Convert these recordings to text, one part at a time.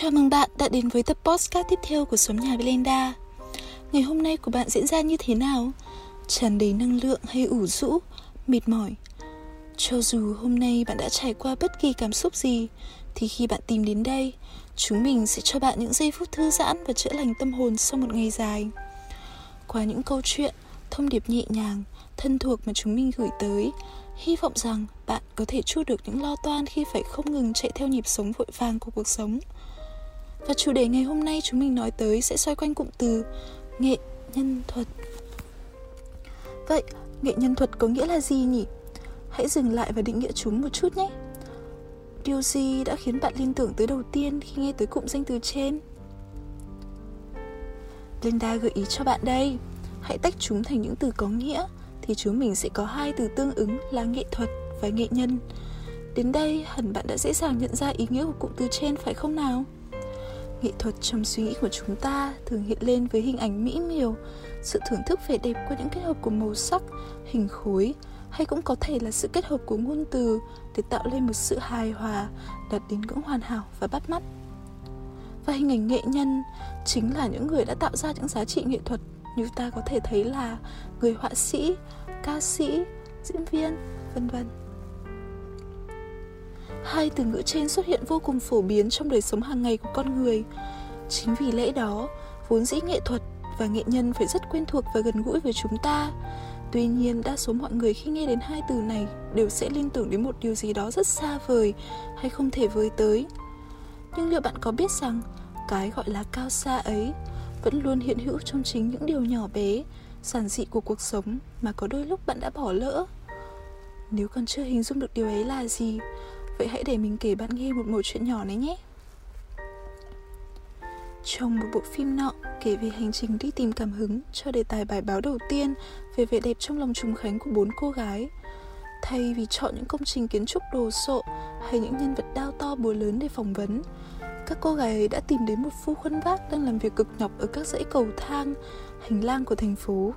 Chào mừng bạn đã đến với tập podcast tiếp theo của xóm Nhà Belinda Ngày hôm nay của bạn diễn ra như thế nào? Tràn đầy năng lượng hay ủ rũ, mệt mỏi? Cho dù hôm nay bạn đã trải qua bất kỳ cảm xúc gì Thì khi bạn tìm đến đây Chúng mình sẽ cho bạn những giây phút thư giãn và chữa lành tâm hồn sau một ngày dài Qua những câu chuyện, thông điệp nhẹ nhàng, thân thuộc mà chúng mình gửi tới Hy vọng rằng bạn có thể chu được những lo toan khi phải không ngừng chạy theo nhịp sống vội vàng của cuộc sống và chủ đề ngày hôm nay chúng mình nói tới sẽ xoay quanh cụm từ nghệ nhân thuật. Vậy, nghệ nhân thuật có nghĩa là gì nhỉ? Hãy dừng lại và định nghĩa chúng một chút nhé. Điều gì đã khiến bạn liên tưởng tới đầu tiên khi nghe tới cụm danh từ trên? Linda gợi ý cho bạn đây. Hãy tách chúng thành những từ có nghĩa thì chúng mình sẽ có hai từ tương ứng là nghệ thuật và nghệ nhân. Đến đây hẳn bạn đã dễ dàng nhận ra ý nghĩa của cụm từ trên phải không nào? Nghệ thuật trong suy nghĩ của chúng ta thường hiện lên với hình ảnh mỹ miều, sự thưởng thức vẻ đẹp qua những kết hợp của màu sắc, hình khối, hay cũng có thể là sự kết hợp của ngôn từ để tạo lên một sự hài hòa, đạt đến ngưỡng hoàn hảo và bắt mắt. Và hình ảnh nghệ nhân chính là những người đã tạo ra những giá trị nghệ thuật như ta có thể thấy là người họa sĩ, ca sĩ, diễn viên, vân vân hai từ ngữ trên xuất hiện vô cùng phổ biến trong đời sống hàng ngày của con người. Chính vì lẽ đó, vốn dĩ nghệ thuật và nghệ nhân phải rất quen thuộc và gần gũi với chúng ta. Tuy nhiên, đa số mọi người khi nghe đến hai từ này đều sẽ liên tưởng đến một điều gì đó rất xa vời hay không thể với tới. Nhưng liệu bạn có biết rằng, cái gọi là cao xa ấy vẫn luôn hiện hữu trong chính những điều nhỏ bé, giản dị của cuộc sống mà có đôi lúc bạn đã bỏ lỡ? Nếu còn chưa hình dung được điều ấy là gì Vậy hãy để mình kể bạn nghe một mẩu chuyện nhỏ này nhé Trong một bộ phim nọ kể về hành trình đi tìm cảm hứng cho đề tài bài báo đầu tiên về vẻ đẹp trong lòng trùng khánh của bốn cô gái Thay vì chọn những công trình kiến trúc đồ sộ hay những nhân vật đao to búa lớn để phỏng vấn các cô gái ấy đã tìm đến một phu khuân vác đang làm việc cực nhọc ở các dãy cầu thang, hành lang của thành phố.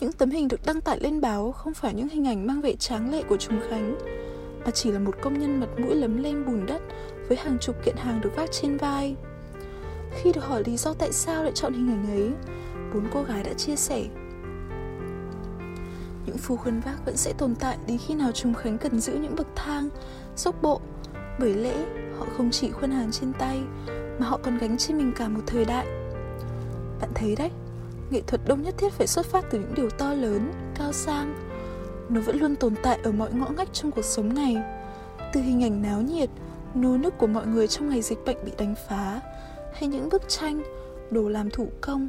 Những tấm hình được đăng tải lên báo không phải những hình ảnh mang vẻ tráng lệ của Trùng Khánh, mà chỉ là một công nhân mặt mũi lấm lem bùn đất với hàng chục kiện hàng được vác trên vai. Khi được hỏi lý do tại sao lại chọn hình ảnh ấy, bốn cô gái đã chia sẻ. Những phù khuân vác vẫn sẽ tồn tại đến khi nào chúng Khánh cần giữ những bậc thang, dốc bộ, bởi lẽ họ không chỉ khuân hàng trên tay mà họ còn gánh trên mình cả một thời đại. Bạn thấy đấy, nghệ thuật đông nhất thiết phải xuất phát từ những điều to lớn, cao sang, nó vẫn luôn tồn tại ở mọi ngõ ngách trong cuộc sống này. Từ hình ảnh náo nhiệt, nô nức của mọi người trong ngày dịch bệnh bị đánh phá, hay những bức tranh, đồ làm thủ công,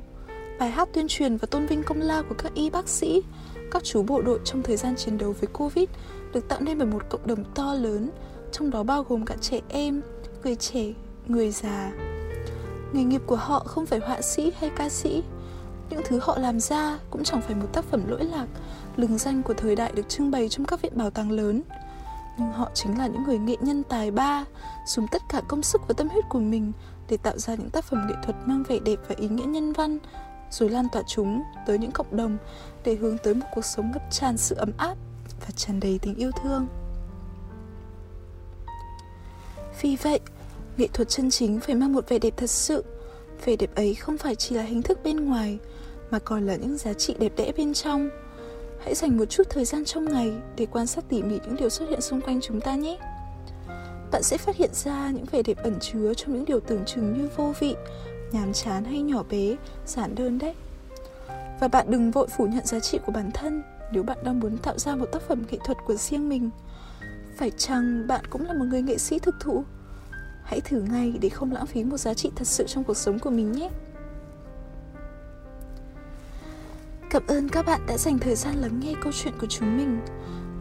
bài hát tuyên truyền và tôn vinh công lao của các y bác sĩ, các chú bộ đội trong thời gian chiến đấu với covid được tạo nên bởi một cộng đồng to lớn, trong đó bao gồm cả trẻ em, người trẻ, người già. Nghề nghiệp của họ không phải họa sĩ hay ca sĩ những thứ họ làm ra cũng chẳng phải một tác phẩm lỗi lạc, lừng danh của thời đại được trưng bày trong các viện bảo tàng lớn. Nhưng họ chính là những người nghệ nhân tài ba, dùng tất cả công sức và tâm huyết của mình để tạo ra những tác phẩm nghệ thuật mang vẻ đẹp và ý nghĩa nhân văn, rồi lan tỏa chúng tới những cộng đồng để hướng tới một cuộc sống ngập tràn sự ấm áp và tràn đầy tình yêu thương. Vì vậy, nghệ thuật chân chính phải mang một vẻ đẹp thật sự vẻ đẹp ấy không phải chỉ là hình thức bên ngoài, mà còn là những giá trị đẹp đẽ bên trong. Hãy dành một chút thời gian trong ngày để quan sát tỉ mỉ những điều xuất hiện xung quanh chúng ta nhé. Bạn sẽ phát hiện ra những vẻ đẹp ẩn chứa trong những điều tưởng chừng như vô vị, nhàm chán hay nhỏ bé, giản đơn đấy. Và bạn đừng vội phủ nhận giá trị của bản thân nếu bạn đang muốn tạo ra một tác phẩm nghệ thuật của riêng mình. Phải chăng bạn cũng là một người nghệ sĩ thực thụ? Hãy thử ngay để không lãng phí một giá trị thật sự trong cuộc sống của mình nhé Cảm ơn các bạn đã dành thời gian lắng nghe câu chuyện của chúng mình.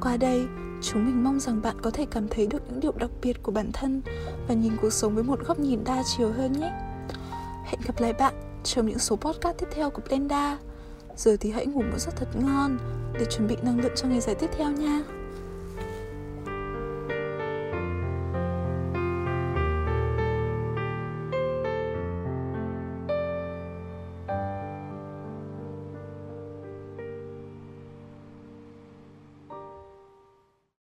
Qua đây, chúng mình mong rằng bạn có thể cảm thấy được những điều đặc biệt của bản thân và nhìn cuộc sống với một góc nhìn đa chiều hơn nhé. Hẹn gặp lại bạn trong những số podcast tiếp theo của Blenda. Giờ thì hãy ngủ một giấc thật ngon để chuẩn bị năng lượng cho ngày giải tiếp theo nha.